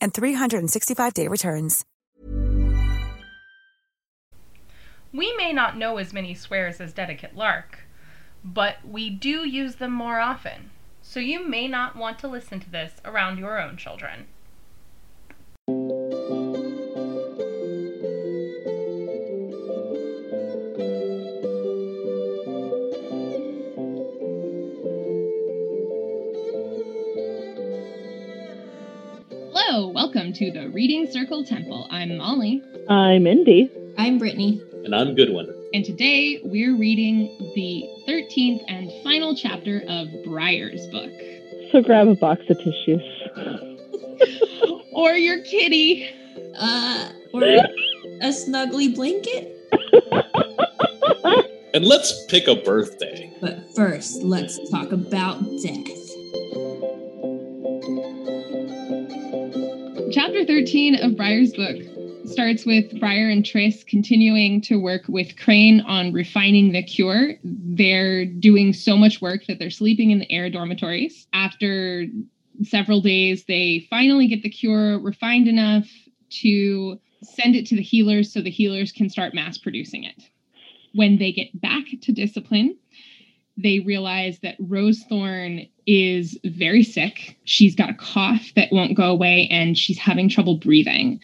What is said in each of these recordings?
and 365-day returns. We may not know as many swears as Dedicate Lark, but we do use them more often. So you may not want to listen to this around your own children. Hello, welcome to the Reading Circle Temple. I'm Molly. I'm Indy. I'm Brittany. And I'm Goodwin. And today we're reading the 13th and final chapter of Briar's book. So grab a box of tissues. or your kitty. Uh, or a snuggly blanket. And let's pick a birthday. But first, let's talk about death. Chapter 13 of Briar's book starts with Briar and Tris continuing to work with Crane on refining the cure. They're doing so much work that they're sleeping in the air dormitories. After several days, they finally get the cure refined enough to send it to the healers so the healers can start mass producing it. When they get back to discipline, they realize that Rosethorn is very sick. She's got a cough that won't go away and she's having trouble breathing.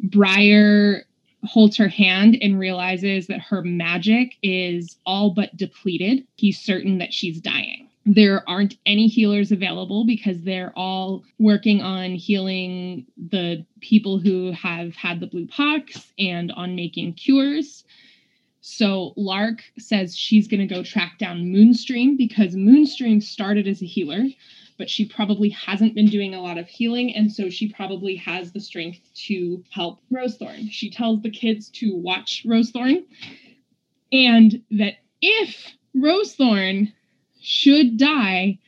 Briar holds her hand and realizes that her magic is all but depleted. He's certain that she's dying. There aren't any healers available because they're all working on healing the people who have had the blue pox and on making cures. So Lark says she's going to go track down Moonstream because Moonstream started as a healer, but she probably hasn't been doing a lot of healing, and so she probably has the strength to help Rosethorn. She tells the kids to watch Rosethorn, and that if Rosethorn should die,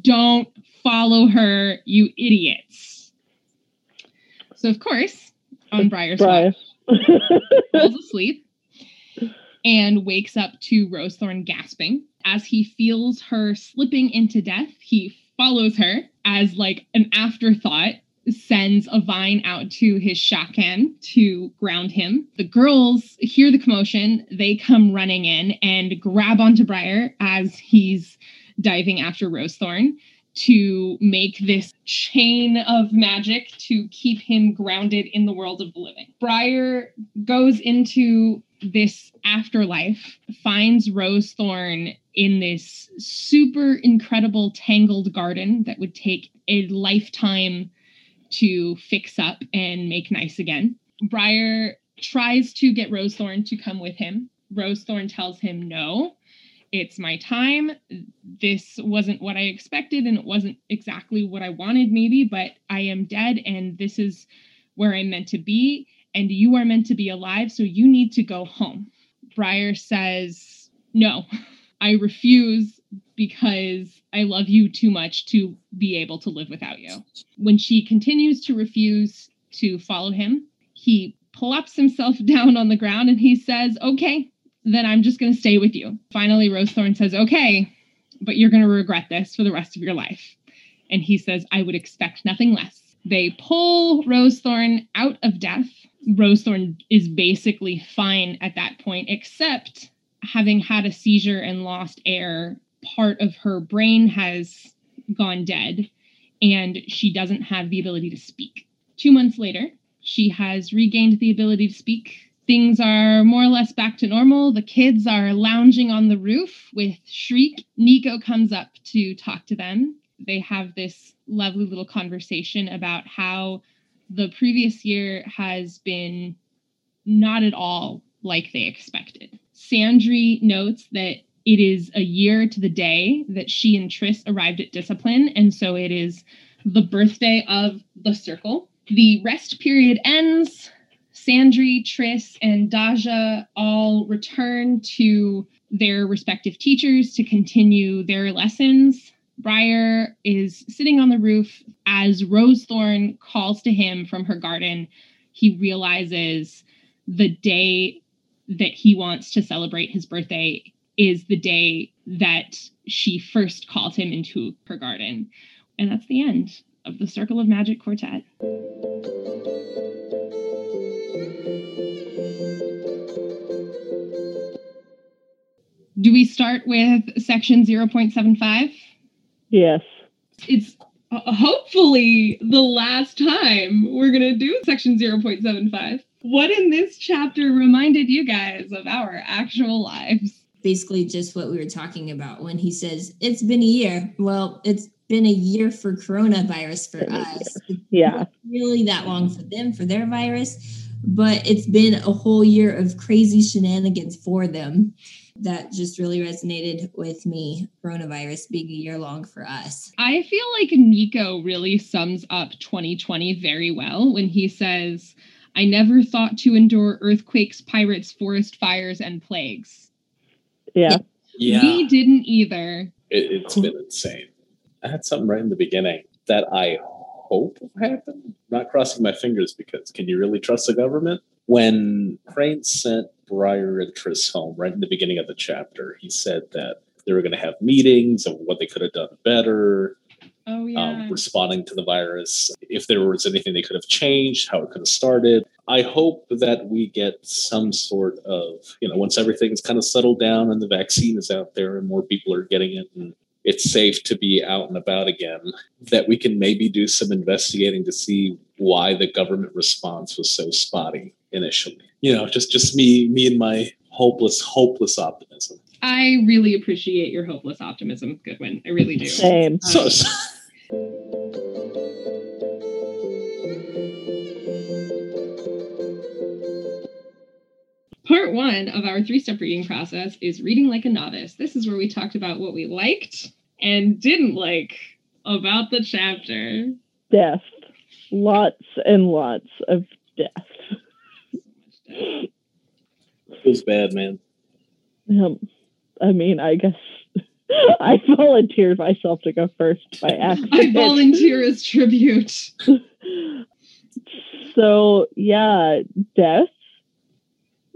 don't follow her, you idiots. So of course, on Briar's Briar. falls asleep and wakes up to Rosethorn gasping. As he feels her slipping into death, he follows her as like an afterthought sends a vine out to his Shakkan to ground him. The girls hear the commotion, they come running in and grab onto Briar as he's diving after Rosethorn to make this chain of magic to keep him grounded in the world of the living. Briar goes into this afterlife, finds Rosethorn in this super incredible tangled garden that would take a lifetime to fix up and make nice again. Briar tries to get Rosethorn to come with him. Rosethorn tells him no. It's my time. This wasn't what I expected, and it wasn't exactly what I wanted, maybe, but I am dead, and this is where I'm meant to be, and you are meant to be alive, so you need to go home. Briar says, No, I refuse because I love you too much to be able to live without you. When she continues to refuse to follow him, he plops himself down on the ground and he says, Okay, then I'm just going to stay with you. Finally, Rosethorn says, Okay, but you're going to regret this for the rest of your life. And he says, I would expect nothing less. They pull Rosethorn out of death. Rosethorn is basically fine at that point, except having had a seizure and lost air, part of her brain has gone dead and she doesn't have the ability to speak. Two months later, She has regained the ability to speak. Things are more or less back to normal. The kids are lounging on the roof with Shriek. Niko comes up to talk to them. They have this lovely little conversation about how the previous year has been not at all like they expected. Sandry notes that it is a year to the day that she and Tris arrived at discipline, and so it is the birthday of the circle. The rest period ends. Sandry, Tris, and Daja all return to their respective teachers to continue their lessons. Briar is sitting on the roof as Rosethorn calls to him from her garden. He realizes the day that he wants to celebrate his birthday is the day that she first called him into her garden. And that's the end of the Circle of Magic Quartet. Do we start with section 0.75? Yes. It's uh, hopefully the last time we're going to do section 0.75. What in this chapter reminded you guys of our actual lives? Basically, just what we were talking about when he says, It's been a year. Well, it's been a year for coronavirus for us. Yeah. Really that long for them, for their virus, but it's been a whole year of crazy shenanigans for them. That just really resonated with me. Coronavirus being a year long for us. I feel like Niko really sums up 2020 very well when he says, I never thought to endure earthquakes, pirates, forest fires, and plagues. Yeah. Yeah, We didn't either. it, it's been insane. I had something right in the beginning that I hope will happen. Not crossing my fingers because can you really trust the government? When Crane sent Briar and Triss home right in the beginning of the chapter, he said that they were going to have meetings of what they could have done better, Oh, yeah. um, responding to the virus, if there was anything they could have changed, how it could have started. I hope that we get some sort of, you know, once everything's kind of settled down and the vaccine is out there and more people are getting it and it's safe to be out and about again, that we can maybe do some investigating to see why the government response was so spotty initially. You know, just just me, me and my hopeless, hopeless optimism. I really appreciate your hopeless optimism, Goodwin. I really do. Same. So, Um, so Part one of our three step reading process is reading like a novice. This is where we talked about what we liked and didn't like about the chapter. Death. Lots and lots of death. Feels bad, man. Um, I mean, I guess I volunteered myself to go first by accident. I volunteer as tribute. so yeah, death.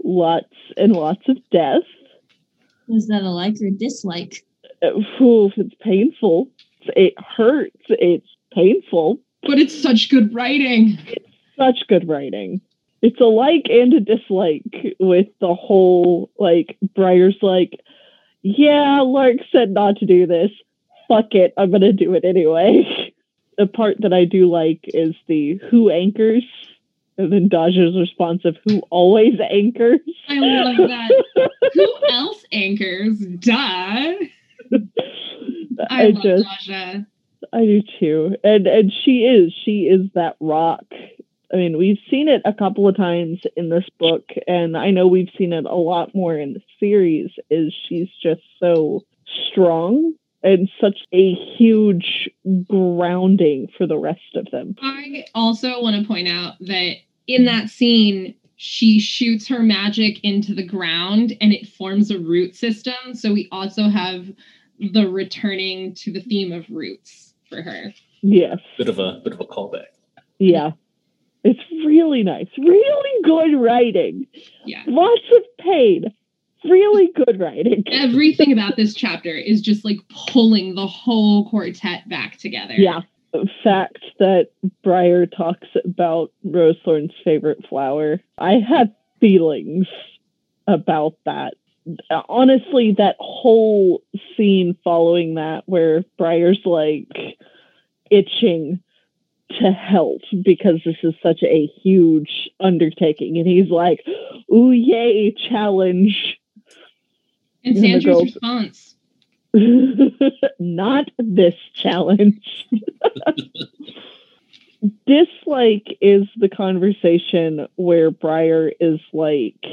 Lots and lots of death. Was that a like or dislike? Uh, Ooh, it's painful. It hurts. It's painful. But it's such good writing. Such good writing. It's a like and a dislike with the whole like Briar's like, yeah, Lark said not to do this. Fuck it, I'm gonna do it anyway. the part that I do like is the who anchors, and then Daja's response of who always anchors. I love that. Who else anchors? Duh. I, I love just Daja. I do too. And and she is she is that rock. I mean, we've seen it a couple of times in this book and I know we've seen it a lot more in the series is she's just so strong and such a huge grounding for the rest of them. I also want to point out that in that scene, she shoots her magic into the ground and it forms a root system. So we also have the returning to the theme of roots for her. Yes. Bit of a bit of a callback. Yeah. It's really nice. Really good writing. Yeah. Lots of pain. Really good writing. Everything about this chapter is just like pulling the whole quartet back together. Yeah. The fact that Briar talks about Rosethorn's favorite flower, I had feelings about that. Honestly, that whole scene following that, where Briar's like itching to help because this is such a huge undertaking. And he's like, ooh, yay, challenge. And And Sandry's girls- response. Not this challenge. Dislike is the conversation where Briar is like,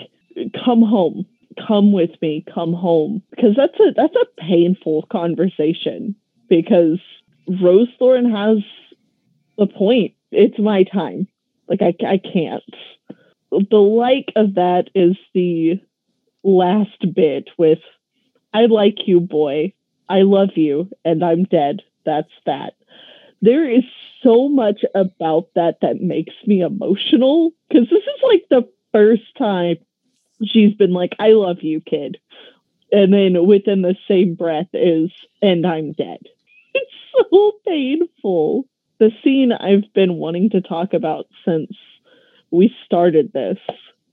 come home, come with me, come home. Because that's a that's a painful conversation because Rose Thorn has a point. It's my time. Like I I can't. The like of that is the last bit with I like you, boy. I love you, and I'm dead. That's that. There is so much about that that makes me emotional because this is like the first time she's been like, I love you, kid. And then within the same breath is, and I'm dead. It's so painful. The scene I've been wanting to talk about since we started this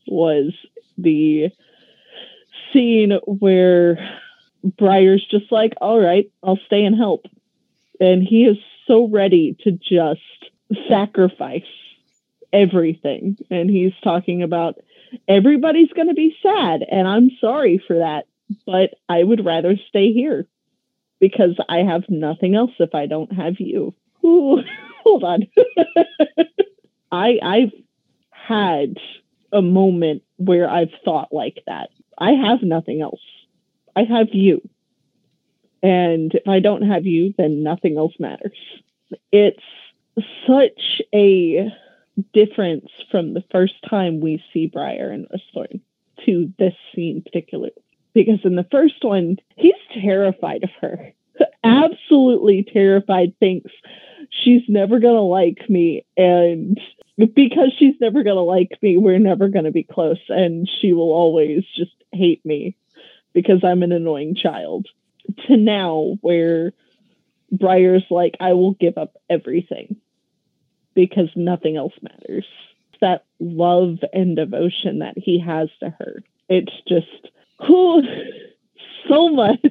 was the scene where Briar's just like, all right, I'll stay and help. And he is so ready to just sacrifice everything. And he's talking about everybody's going to be sad. And I'm sorry for that. But I would rather stay here because I have nothing else if I don't have you. Ooh, hold on. I I've had a moment where I've thought like that. I have nothing else. I have you. And if I don't have you, then nothing else matters. It's such a difference from the first time we see Briar and Thorn to this scene particularly. Because in the first one, he's terrified of her. Absolutely terrified, thinks she's never gonna like me and because she's never gonna like me, we're never gonna be close and she will always just hate me because I'm an annoying child. To now where Briar's like, I will give up everything because nothing else matters. That love and devotion that he has to her. It's just whew, so much.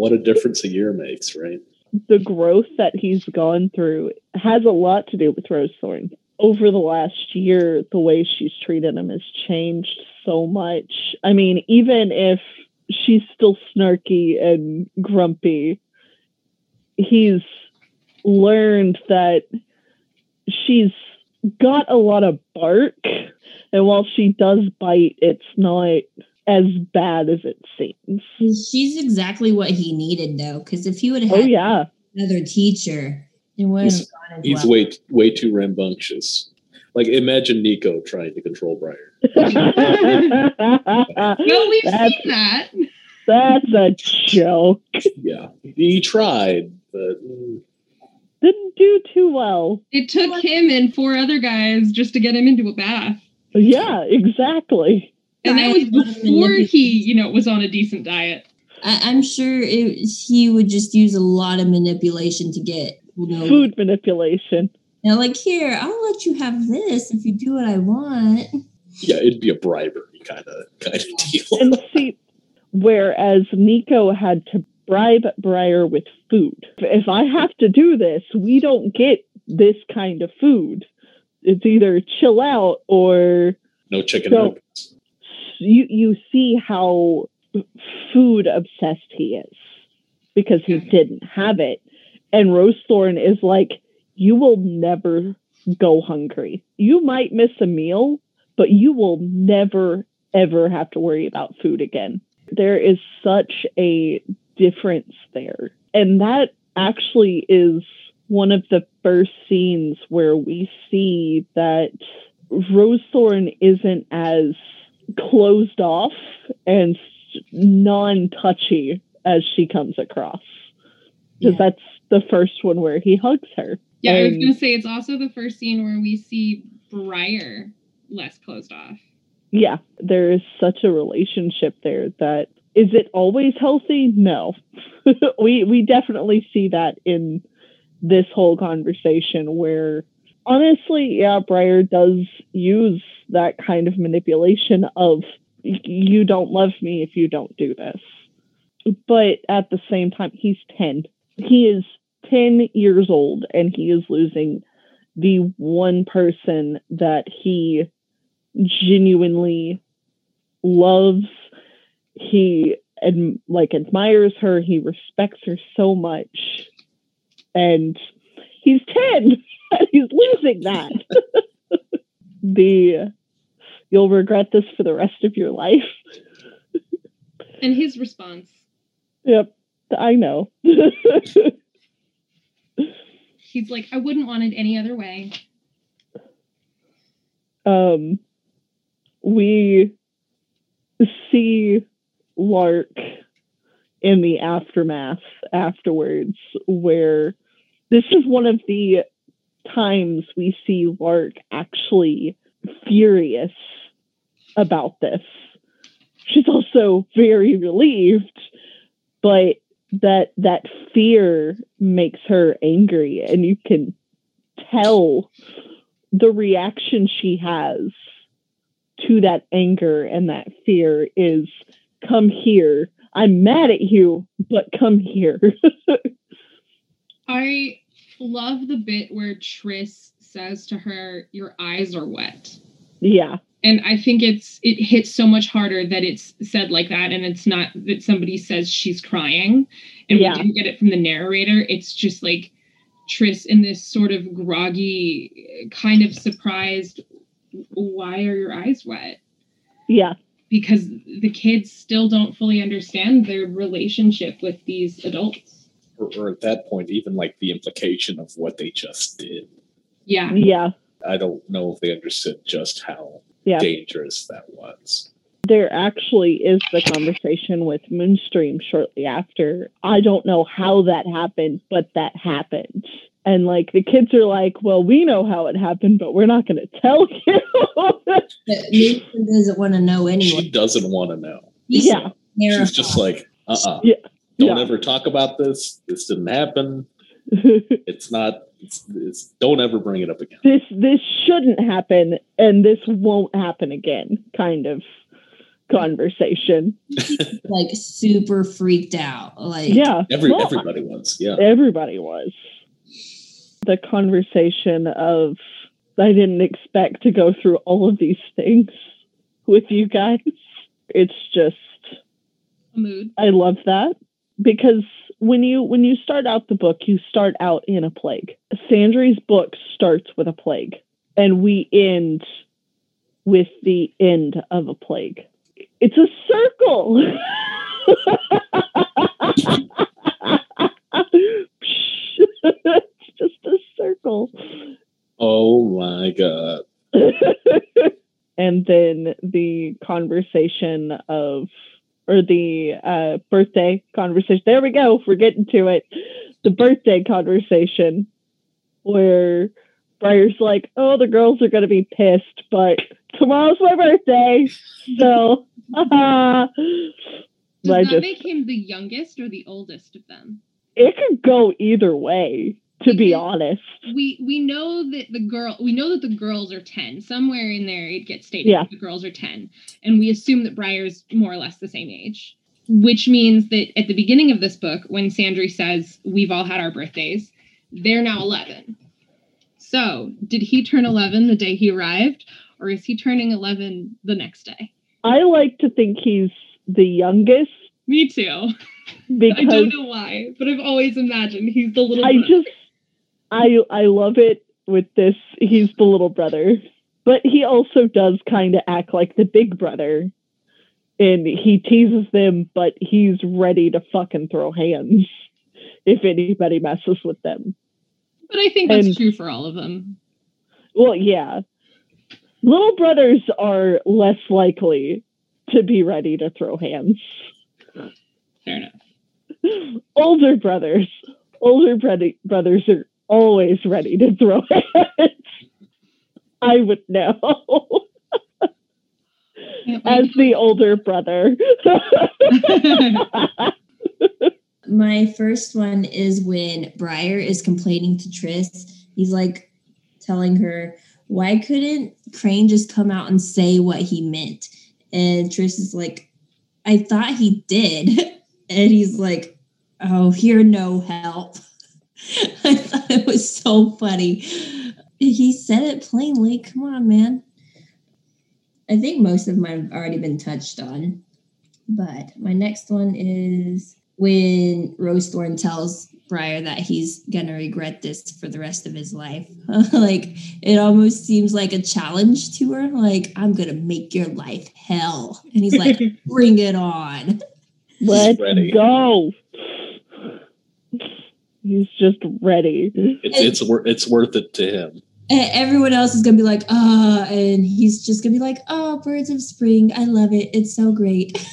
What a difference a year makes, right? The growth that he's gone through has a lot to do with Rose Thorn. Over the last year, the way she's treated him has changed so much. I mean, even if she's still snarky and grumpy, he's learned that she's got a lot of bark. And while she does bite, it's not as bad as it seems. She's exactly what he needed, though, because if he would have Oh, had yeah. another teacher, it wouldn't He's- have gone as He's well. way way too rambunctious. Like imagine Niko trying to control Briar. Well, we've That's- seen that. That's a joke. Yeah, he tried, but Didn't do too well. It took him and four other guys just to get him into a bath. Yeah, exactly. And that was before he, you know, was on a decent diet. I, I'm sure it, he would just use a lot of manipulation to get you know, Food manipulation. Now, know, like here, I'll let you have this if you do what I want. yeah, it'd be a bribery kind of kind of deal. And see, whereas Niko had to bribe Briar with food. If I have to do this, we don't get this kind of food. It's either chill out or No chicken So- nuggets. You you see how food obsessed he is because he didn't have it. And Rose Thorn is like, you will never go hungry. You might miss a meal, but you will never ever have to worry about food again. There is such a difference there. And that actually is one of the first scenes where we see that Rose Thorn isn't as closed off and non touchy as she comes across. Because Yeah. that's the first one where he hugs her. Yeah, I was gonna say it's also the first scene where we see Briar less closed off. yeah, there is such a relationship there that is it always healthy? No. we we definitely see that in this whole conversation where honestly, yeah, Briar does use that kind of manipulation of you don't love me if you don't do this. But at the same time, he's 10. He is 10 years old and he is losing the one person that he genuinely loves. He and like admires her. He respects her so much. And he's 10 and he's losing that. the you'll regret this for the rest of your life. And his response. Yep, I know. He's like, I wouldn't want it any other way. um we see Lark in the aftermath afterwards where this is one of the times we see Lark actually furious about this. She's also very relieved, but that that fear makes her angry and you can tell the reaction she has to that anger and that fear is come here. I'm mad at you, but come here. I love the bit where Tris says to her, Your eyes are wet. yeah. And I think it's it hits so much harder that it's said like that and it's not that somebody says she's crying and Yeah. we didn't get it from the narrator. It's just like Tris in this sort of groggy, kind of surprised, why are your eyes wet? Yeah. Because the kids still don't fully understand their relationship with these adults. Or, or at that point, even like the implication of what they just did. Yeah. Yeah. I don't know if they understood just how Yeah. dangerous that was. There actually is the conversation with Moonstream shortly after. I don't know how that happened, but that happened. And like the kids are like, well, we know how it happened, but we're not going to tell you. But Nathan doesn't want to know She doesn't want to know. He's yeah. She's just terrified. like, uh uh Yeah. Don't Yeah. ever talk about this. This didn't happen. It's not, it's, it's, don't ever bring it up again. this this shouldn't happen and this won't happen again kind of conversation. like super freaked out. Like Yeah. Every, Well, everybody was. Yeah. everybody was. The conversation of I didn't expect to go through all of these things with you guys. It's just A mood. I love that because when you when you start out the book, you start out in a plague. Sandry's book starts with a plague, and we end with the end of a plague. It's a circle. it's just a circle. Oh my God. and then the conversation of or the uh, birthday conversation. There we go. We're getting to it. The birthday conversation where Briar's like oh the girls are going to be pissed but tomorrow's my birthday so uh, Does I that just make him the youngest or the oldest of them? it could go either way to be honest We we know that the girl we know that the girls are ten. Somewhere in there it gets stated Yeah. that the girls are ten. And we assume that Briar's more or less the same age. Which means that at the beginning of this book, when Sandry says we've all had our birthdays, they're now eleven. So did he turn eleven the day he arrived, or is he turning eleven the next day? i like to think he's the youngest Me too. I don't know why, but I've always imagined he's the little I brother. just I I love it with this. He's the little brother, but he also does kind of act like the big brother, and he teases them, but he's ready to fucking throw hands if anybody messes with them. But I think that's And- true for all of them. Well, yeah, little brothers are less likely to be ready to throw hands. Fair enough. older brothers, older brother- brothers are always ready to throw it. I would know as the older brother. My first one is when Briar is complaining to Tris. He's like telling her, Why couldn't Crane just come out and say what he meant? And Tris is like, I thought he did. And he's like, Oh, you're no help. I thought it was so funny. He said it plainly. Come on, man. I think most of them have already been touched on. But my next one is when Rose Thorn tells Briar that he's gonna regret this for the rest of his life. like it almost seems like a challenge to her. Like, I'm gonna make your life hell. And he's like, bring it on. Let's go. He's just ready. It's it's wor- it's worth it to him. And everyone else is gonna be like, ah, and he's just gonna be like, oh, birds of spring. I love it. It's so great.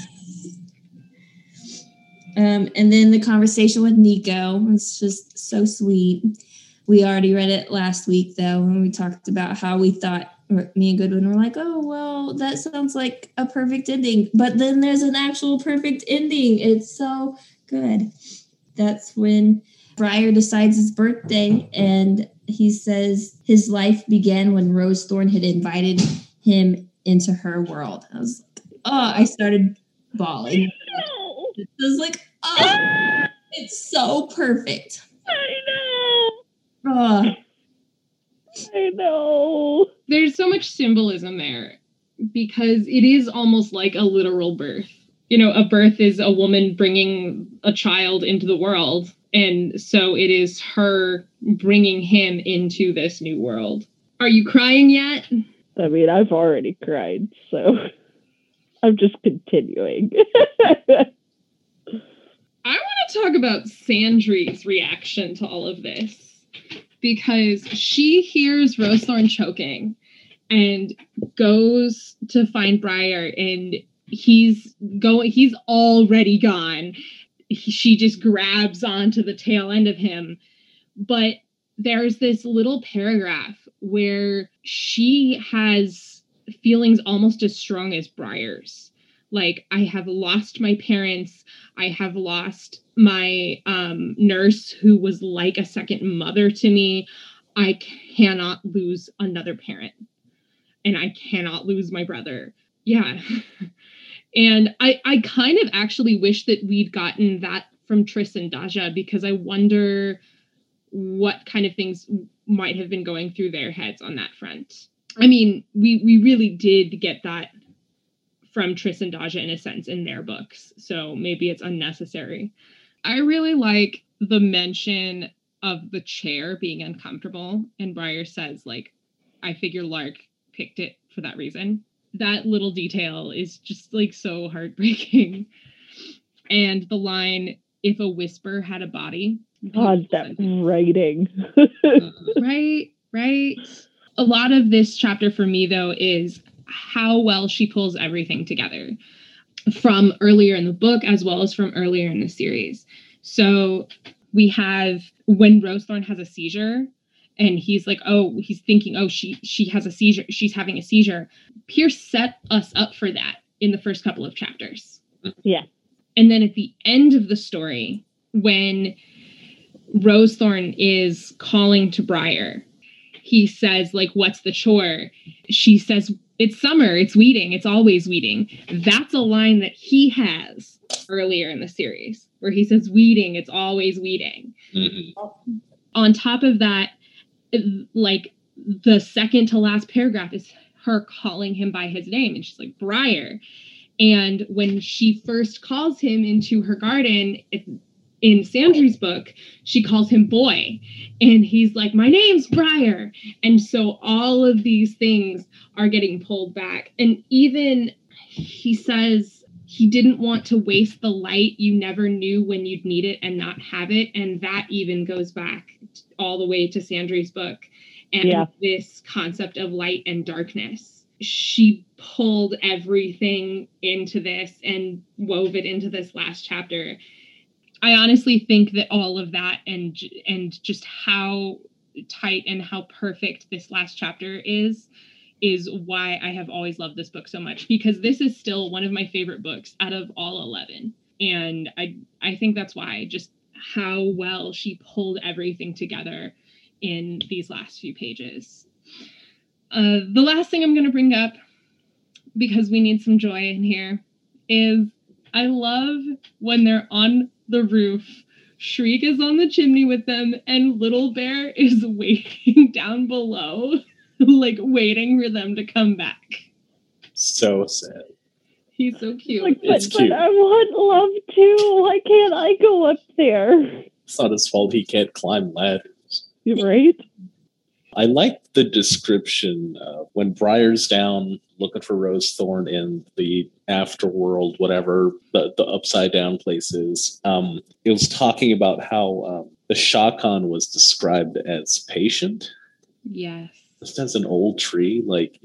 um, and then the conversation with Niko was just so sweet. We already read it last week though, when we talked about how we thought me and Goodwin were like, oh well, that sounds like a perfect ending. But then there's an actual perfect ending. It's so good. That's when Briar decides his birthday and he says his life began when Rose Thorn had invited him into her world. I was like, oh, I started bawling. I was like, oh, it's so perfect. I know. Oh, I know. There's so much symbolism there because it is almost like a literal birth. You know, a birth is a woman bringing a child into the world. And so it is her bringing him into this new world. Are you crying yet? I mean, I've already cried, so I'm just continuing. I want to talk about Sandry's reaction to all of this because she hears Rose Thorn choking and goes to find Briar and he's going he's already gone. He- she just grabs onto the tail end of him. But there's this little paragraph where she has feelings almost as strong as Briar's. Like I have lost my parents I have lost my um, nurse who was like a second mother to me. I cannot lose another parent. And I cannot lose my brother. Yeah. and I, I kind of actually wish that we'd gotten that from Tris and Daja because I wonder what kind of things might have been going through their heads on that front. I mean, we we really did get that from Tris and Daja in a sense in their books. So maybe it's unnecessary. I really like the mention of the chair being uncomfortable. And Briar says, like, I figure Lark picked it for that reason. That little detail is just like so heartbreaking. And the line, if a whisper had a body. God, that writing. right, right. A lot of this chapter for me, though, is how well she pulls everything together from earlier in the book as well as from earlier in the series. So we have when Rosethorn has a seizure and he's like, oh, he's thinking, oh, she she has a seizure, she's having a seizure. Pierce set us up for that in the first couple of chapters. Yeah. And then at the end of the story, when Rosethorn is calling to Briar, he says, like, what's the chore? She says, it's summer, it's weeding, it's always weeding. That's a line that he has earlier in the series where he says, weeding, it's always weeding. Mhm. On top of that, it- like the second to last paragraph is her calling him by his name. And she's like, Briar. And when she first calls him into her garden, in Sandry's book, she calls him boy. And he's like, My name's Briar. And so all of these things are getting pulled back. And even he says he didn't want to waste the light. You never knew when you'd need it and not have it. And that even goes back all the way to Sandry's book and Yeah. this concept of light and darkness. She pulled everything into this and wove it into this last chapter. I honestly think that all of that and and just how tight and how perfect this last chapter is is why I have always loved this book so much because this is still one of my favorite books out of all 11 and I I think that's why just how well she pulled everything together in these last few pages. Uh, the last thing I'm going to bring up because we need some joy in here is I love when they're on the roof Shriek is on the chimney with them, and Little Bear is waiting down below, like waiting for them to come back. So sad. He's so cute. Like, but, It's cute. but I want love too. Why can't I go up there? It's not his fault he can't climb ladders. You're right? I like the description uh, when Briar's down looking for Rose Thorn in the afterworld, whatever the, the upside down place is. Um, it was talking about how um, the Shakkan was described as patient, yes. Just as an old tree, like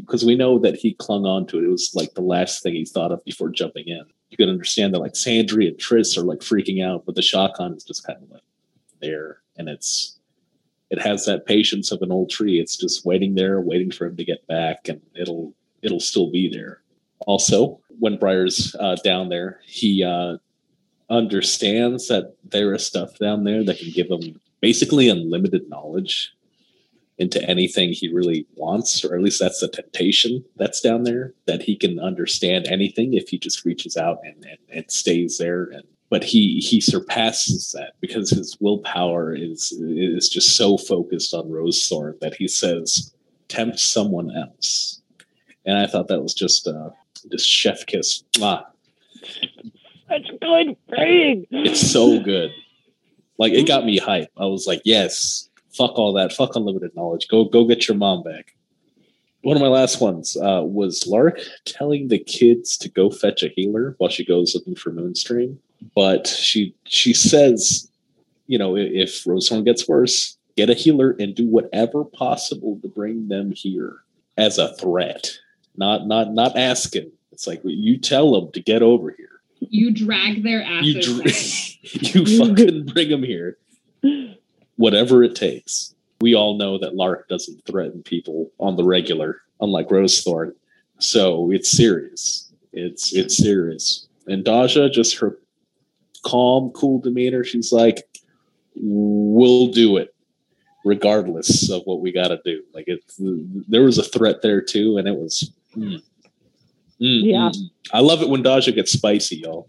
because we know that he clung on to it. It was like the last thing he thought of before jumping in. You can understand that like Sandry and Tris are like freaking out, but the Shakkan is just kind of like there, and it's it has that patience of an old tree. It's just waiting there, waiting for him to get back, and it'll it'll still be there. Also, when Briar's uh, down there, he uh, understands that there is stuff down there that can give him basically unlimited knowledge into anything he really wants, or at least that's the temptation that's down there, that he can understand anything if he just reaches out and, and, and stays there. And but he he surpasses that because his willpower is is just so focused on Rose Thorn that he says, tempt someone else. And I thought that was just uh just chef kiss. Mwah. Such good thing. It's so good. Like it got me hype. I was like, yes, fuck all that. Fuck unlimited knowledge. Go go get your mom back. One of my last ones uh, was Lark telling the kids to go fetch a healer while she goes looking for Moonstream. But she she says, you know, if Rosethorn gets worse, get a healer and do whatever possible to bring them here as a threat. Not not not asking. It's like you tell them to get over here. You drag their You asses. dr- you fucking bring them here. Whatever it takes. We all know that Lark doesn't threaten people on the regular, unlike Rosethorn. So it's serious. It's it's serious. And Daja, just her calm, cool demeanor, she's like, "We'll do it, regardless of what we got to do." Like it, there was a threat there too, and it was. mm. Mm, Yeah. mm. I love it when Daja gets spicy, y'all.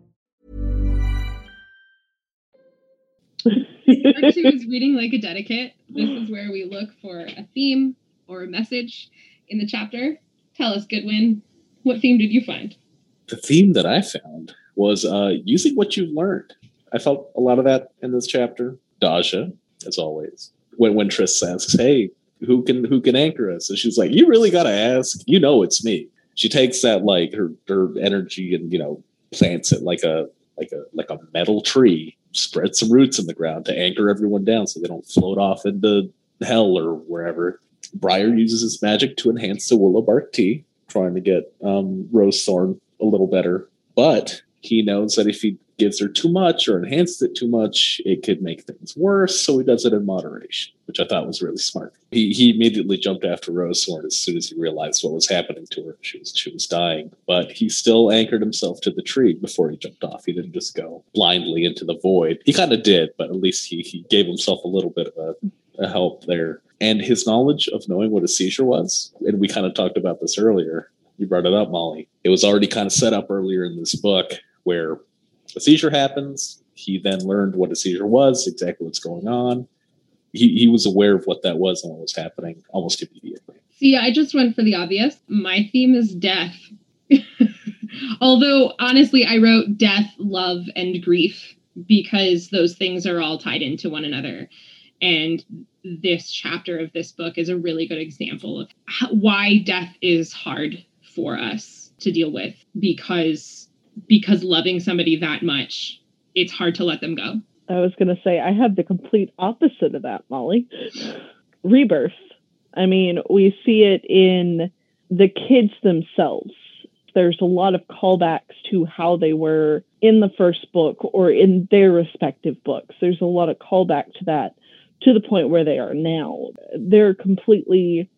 Part two is reading like a dedicate. This is where we look for a theme or a message in the chapter. Tell us, Goodwin, what theme did you find? the theme that I found was uh, using what you've learned. I felt a lot of that in this chapter. Daja, as always, when when Tris asks, "Hey, who can who can anchor us?" And she's like, "You really got to ask. You know, it's me." She takes that like her her energy and you know plants it like a like a like a metal tree, spreads some roots in the ground to anchor everyone down so they don't float off into hell or wherever. Briar uses his magic to enhance the willow bark tea, trying to get um, Rosethorn a little better. But he knows that if he gives her too much or enhances it too much, it could make things worse. So he does it in moderation, which I thought was really smart. He he immediately jumped after Rosethorn as soon as he realized what was happening to her. She was she was dying, but he still anchored himself to the tree before he jumped off. He didn't just go blindly into the void. He kind of did, but at least he he gave himself a little bit of a, a help there. And his knowledge of knowing what a seizure was, and we kind of talked about this earlier. You brought it up, Molly. It was already kind of set up earlier in this book where a seizure happens. He then learned what a seizure was, exactly what's going on. He, he was aware of what that was and what was happening almost immediately. See, I just went for the obvious. My theme is death. Although, honestly, I wrote death, love, and grief because those things are all tied into one another. And this chapter of this book is a really good example of how, why death is hard for us to deal with because because loving somebody that much, it's hard to let them go. I was going to say, I have the complete opposite of that, Molly. Rebirth. I mean, we see it in the kids themselves. There's a lot of callbacks to how they were in the first book or in their respective books. There's a lot of callback to that to the point where they are now. They're completely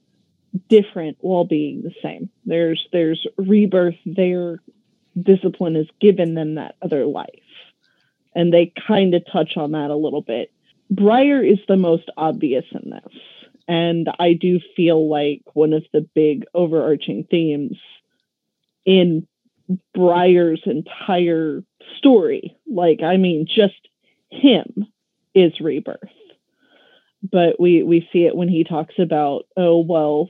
different while being the same. There's there's rebirth there discipline has given them that other life. And they kind of touch on that a little bit. Briar is the most obvious in this. And I do feel like one of the big overarching themes in Briar's entire story, like, I mean, just him is rebirth. But we, we see it when he talks about, oh, well,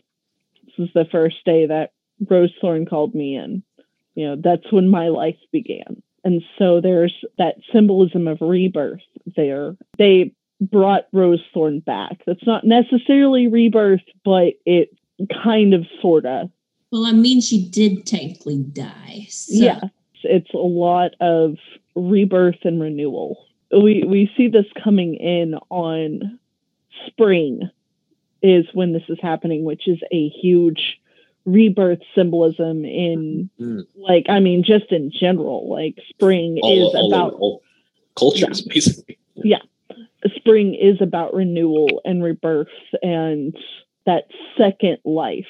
this is the first day that Rosethorn called me in you know that's when my life began. And so there's that symbolism of rebirth there. They brought rose thorn back. That's not necessarily rebirth but it kind of sorta. Well i mean she did technically die so. yeah. It's a lot of rebirth and renewal. We we see this coming in on spring is when this is happening which is a huge rebirth symbolism in mm. like I mean just in general like spring all, is all about all cultures yeah. basically. Yeah. Spring is about renewal and rebirth and that second life.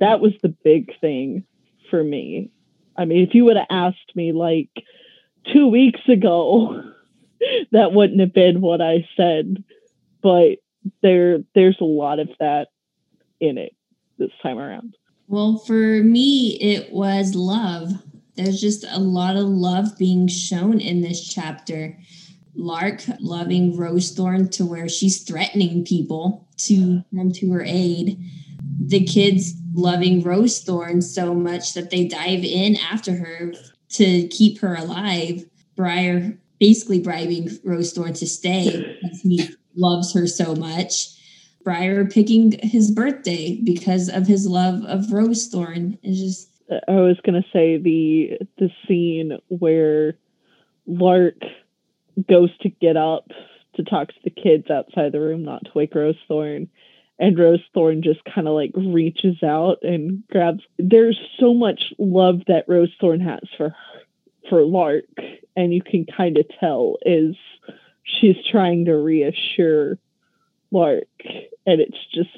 That was the big thing for me. I mean if you would have asked me like 2 weeks ago that wouldn't have been what I said but there there's a lot of that in it this time around well, for me, it was love. There's just a lot of love being shown in this chapter. Lark loving Rosethorn to where she's threatening people to come to her aid. The kids loving Rosethorn so much that they dive in after her to keep her alive. Briar basically bribing Rosethorn to stay because he loves her so much. Briar picking his birthday because of his love of Rosethorn. It's just I was gonna say the the scene where Lark goes to get up to talk to the kids outside the room, not to wake Rosethorn. And Rose Thorn just kind of like reaches out and grabs. There's so much love that Rosethorn has for for Lark, and you can kind of tell is she's trying to reassure Lark, and it's just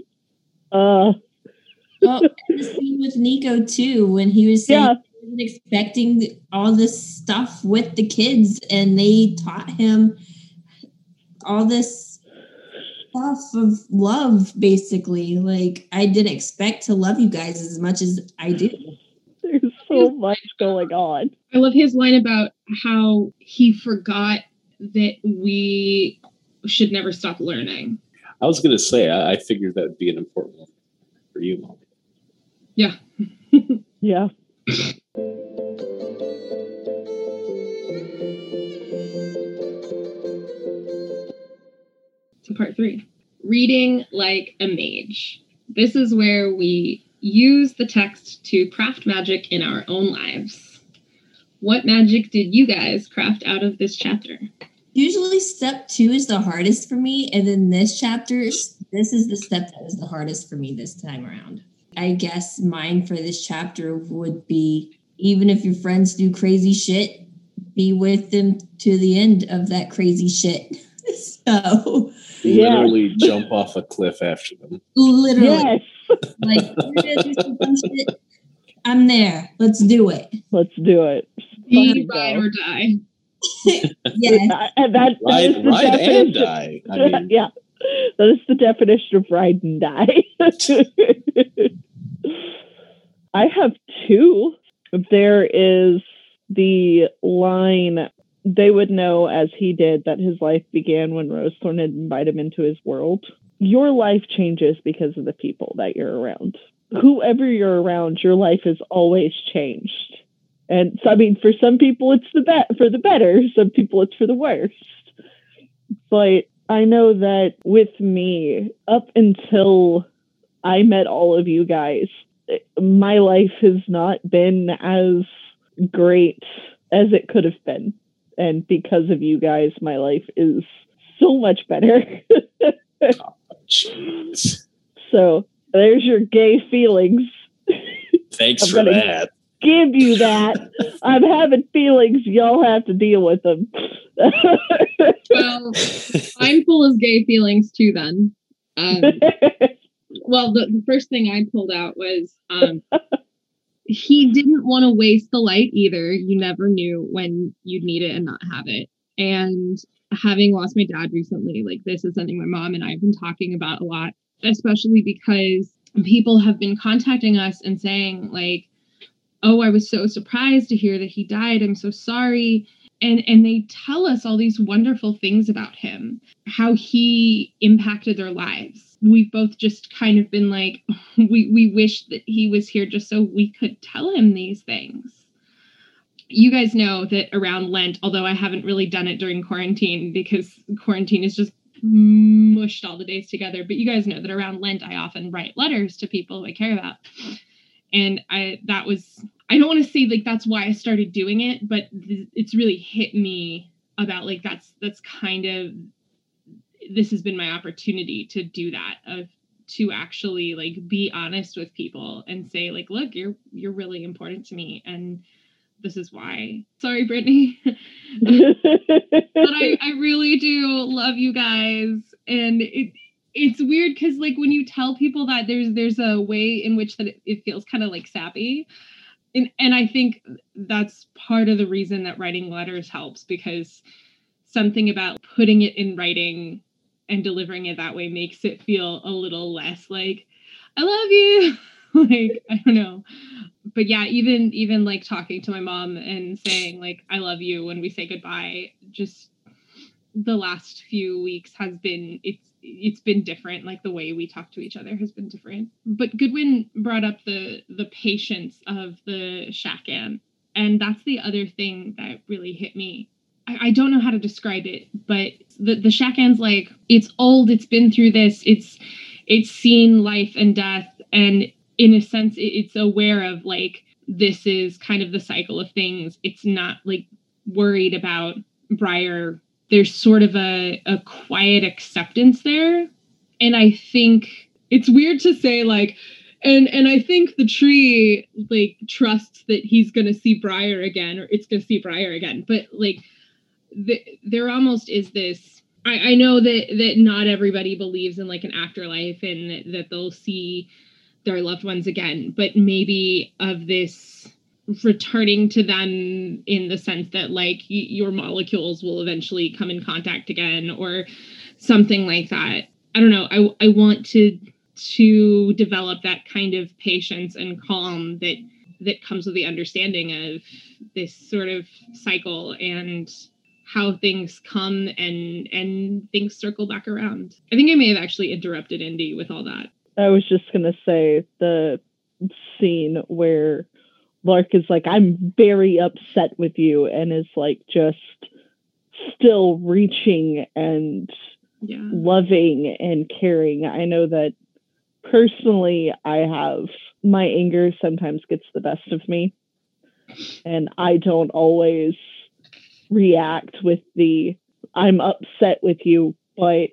uh. oh, the scene with Niko too, when he was saying yeah. he wasn't expecting all this stuff with the kids, and they taught him all this stuff of love, basically. Like I didn't expect to love you guys as much as I do. There's so much going on. I love his line about how he forgot that we should never stop learning. I was going to say, I, I figured that would be an important one for you, Molly. Yeah. yeah. to part three. Reading like a mage. This is where we use the text to craft magic in our own lives. What magic did you guys craft out of this chapter? Usually, step two is the hardest for me. And then this chapter, this is the step that was the hardest for me this time around. I guess mine for this chapter would be even if your friends do crazy shit, be with them to the end of that crazy shit. so, literally yeah. jump off a cliff after them. Literally. Yes. like, shit. I'm there. Let's do it. Let's do it. Be ride or die. yeah. And that, that ride, is the ride and die. I mean, yeah. That is the definition of ride and die. I have two. There is the line they would know as he did that his life began when Rosethorn had invited him into his world. Your life changes because of the people that you're around. Whoever you're around, your life is always changed. And so, I mean, for some people, it's the bet for the better. Some people, it's for the worst. But I know that with me, up until I met all of you guys, my life has not been as great as it could have been. And because of you guys, my life is so much better. oh, so there's your gay feelings. Thanks for that. Give you that. I'm having feelings. Y'all have to deal with them. well, I'm full of gay feelings too, then. Um, well, the, the first thing I pulled out was um, he didn't want to waste the light either. You never knew when you'd need it and not have it. And having lost my dad recently, like this is something my mom and I have been talking about a lot, especially because people have been contacting us and saying, like, oh, I was so surprised to hear that he died. I'm so sorry. And and they tell us all these wonderful things about him how he impacted their lives. We've both just kind of been like we we wish that he was here just so we could tell him these things. You guys know that around lent although i haven't really done it during quarantine because quarantine is just mushed all the days together but you guys know that around lent i often write letters to people i care about and i that was I don't want to say like that's why I started doing it, but th- it's really hit me about like that's that's kind of this has been my opportunity to do that of to actually like be honest with people and say like look you're you're really important to me and this is why. Sorry brittany. But I, I really do love you guys and it it's weird because like when you tell people that there's there's a way in which that it, feels kind of like sappy and and I think that's part of the reason that writing letters helps because something about putting it in writing and delivering it that way makes it feel a little less like I love you. like I don't know. But yeah, even even like talking to my mom and saying like I love you when we say goodbye just the last few weeks has been it's it's been different. Like the way we talk to each other has been different. But goodwin brought up the the patience of the Shakkan and that's the other thing that really hit me. I, I don't know how to describe it but the the Shakkan's like it's old it's been through this it's it's seen life and death. And in a sense it, it's aware of like this is kind of the cycle of things. It's not like worried about briar there's sort of a, a quiet acceptance there. And I think it's weird to say like and and I think the tree like trusts that he's gonna see Briar again or it's gonna see Briar again. But like the, there almost is this I, I know that that not everybody believes in like an afterlife and that, that they'll see their loved ones again, but maybe of this returning to them in the sense that like y- your molecules will eventually come in contact again or something like that. I don't know. I i want to to develop that kind of patience and calm that that comes with the understanding of this sort of cycle and how things come and and things circle back around. I think i may have actually interrupted indy with all that. I was just going to say the scene where Lark is like, I'm very upset with you, and is like just still reaching and Yeah. loving and caring. I know that personally, I have my anger sometimes gets the best of me, and I don't always react with the I'm upset with you, but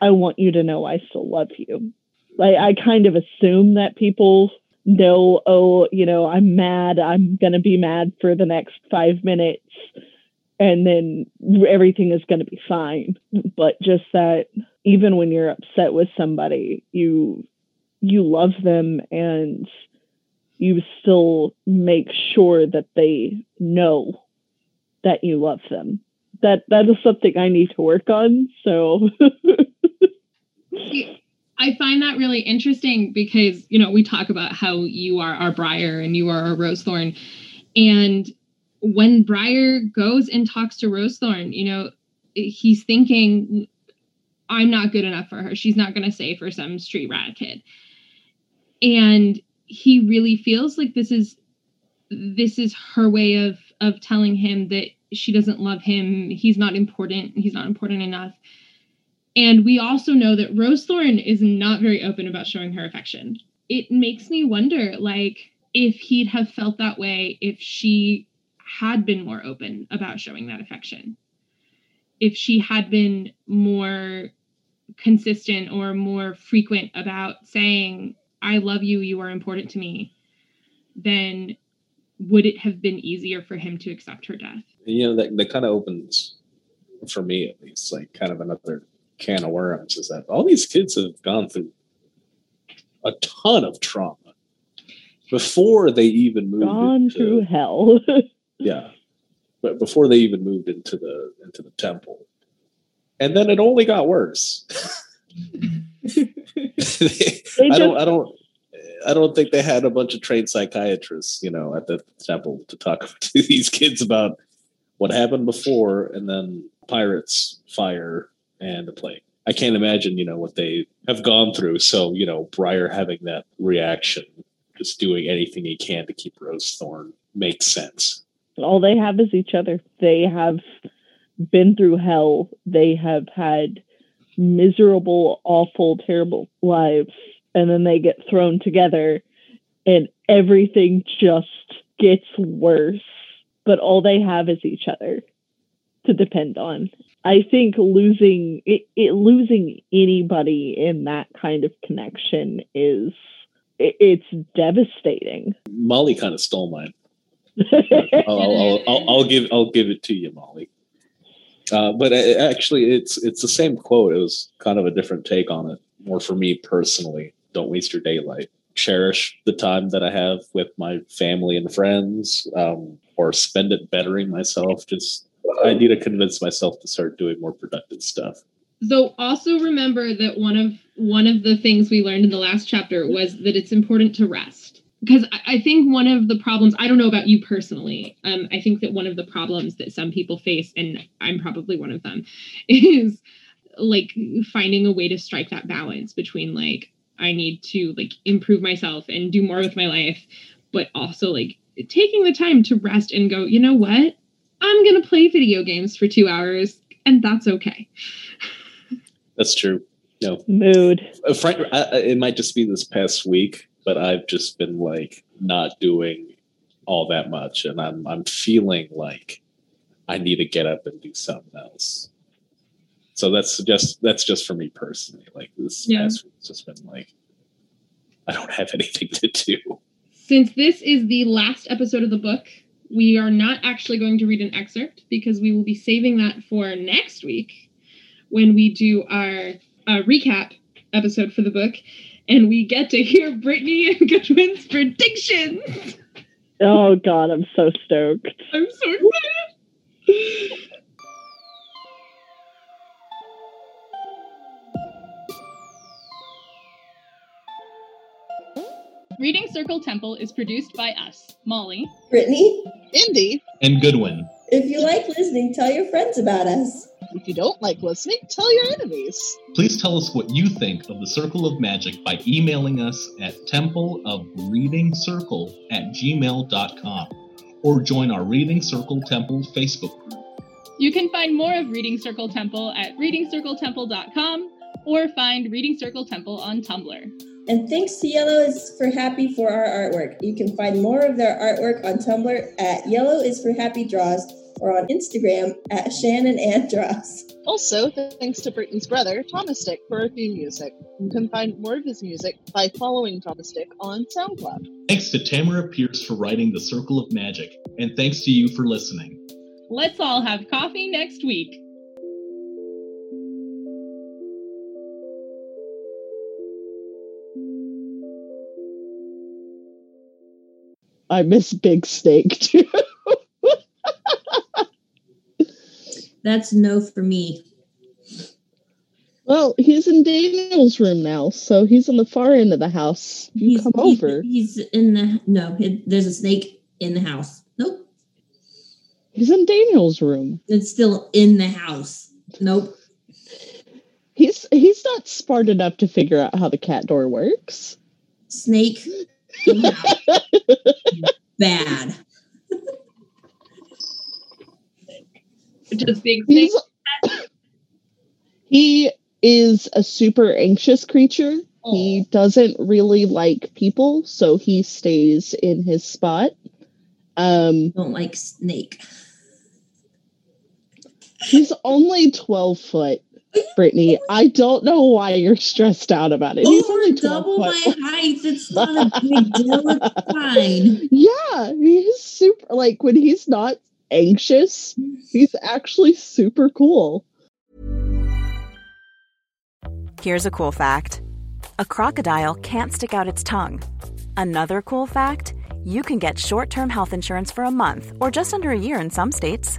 I want you to know I still love you. Like, I kind of assume that people know, oh, you know, I'm mad. I'm going to be mad for the next five minutes and then everything is going to be fine. But just that even when you're upset with somebody, you you love them and you still make sure that they know that you love them. That that is something I need to work on. So I find that really interesting because, you know, we talk about how you are our Briar and you are our Rosethorn. And when Briar goes and talks to Rosethorn, you know, he's thinking, I'm not good enough for her. She's not going to save for some street rat kid. And he really feels like this is this is her way of of telling him that she doesn't love him. He's not important. He's not important enough. And we also know that Rosethorn is not very open about showing her affection. It makes me wonder, like, if he'd have felt that way if she had been more open about showing that affection. If she had been more consistent or more frequent about saying, I love you, you are important to me, then would it have been easier for him to accept her death? You know, that, that kind of opens, for me at least, like kind of another can of worms is that all these kids have gone through a ton of trauma before they even moved gone into, through hell. yeah. But before they even moved into the into the temple. And then it only got worse. They i don't i don't i don't think they had a bunch of trained psychiatrists you know at the temple to talk to these kids about what happened before and then pirates fire and the plague i can't imagine you know what they have gone through so you know briar having that reaction just doing anything he can to keep Rosethorn makes sense all they have is each other. They have been through hell. They have had miserable, awful, terrible lives. And then they get thrown together and everything just gets worse. But all they have is each other to depend on. I think losing it, it losing anybody in that kind of connection is it, it's devastating. molly kind of stole mine I'll, I'll, I'll, I'll give I'll give it to you, Molly. Uh, but a- actually, it's it's the same quote. It was kind of a different take on it. More for me personally. Don't waste your daylight. Cherish the time that I have with my family and friends, um, or spend it bettering myself. Just I need to convince myself to start doing more productive stuff. Though also remember that one of one of the things we learned in the last chapter was that it's important to rest. Because I, I think one of the problems, I don't know about you personally, um, I think that one of the problems that some people face, and I'm probably one of them, is like finding a way to strike that balance between like I need to like improve myself and do more with my life, but also like taking the time to rest and go, you know what? I'm gonna play video games for two hours, and that's okay. That's true. No, Mood. uh, Frank, I, I- it might just be this past week, but I've just been like not doing all that much, and I'm I'm feeling like I need to get up and do something else. So that's just that's just for me personally. Like this Yeah. past week's just been like I don't have anything to do. Since this is the last episode of the book, we are not actually going to read an excerpt because we will be saving that for next week when we do our uh, recap episode for the book and we get to hear Brittany and Goodwin's predictions. Oh god, I'm so stoked. I'm so excited. Reading Circle Temple is produced by us, Molly, Brittany, Indy, and Goodwin. if you like listening, tell your friends about us. if you don't like listening, tell your enemies. Please tell us what you think of the Circle of Magic by emailing us at Temple of Reading Circle at gmail.com or join our Reading Circle Temple Facebook group. You can find more of Reading Circle Temple at readingcircletemple.com or find Reading Circle Temple on Tumblr. And thanks to Yellow is for Happy for our artwork. You can find more of their artwork on Tumblr at Yellow is for Happy Draws or on Instagram at Shannon and Draws. Also, thanks to Brittany's brother, Thomas Dick, for our theme music. You can find more of his music by following Thomas Dick on SoundCloud. Thanks to Tamora Pierce for writing The Circle of Magic, and thanks to you for listening. Let's all have coffee next week. I miss Big Snake too. That's no for me. well, he's in Daniel's room now, so he's on the far end of the house. You He's, come over. He's in the no. It, there's a snake in the house. Nope. He's in Daniel's room. It's still in the house. Nope. He's he's not smart enough to figure out how the cat door works. Snake. In the house. Bad. Just big snake. He's he is a super anxious creature. He doesn't really like people, so he stays in his spot. Um, Don't like snake. he's only twelve foot, Brittany. I don't know why you're stressed out about it. He's Over only 12 double my height. It's not a big deal. It's fine. Yeah, he's super. Like when he's not anxious, he's actually super cool. Here's a cool fact a crocodile can't stick out its tongue. Another cool fact you can get short term health insurance for a month or just under a year in some states.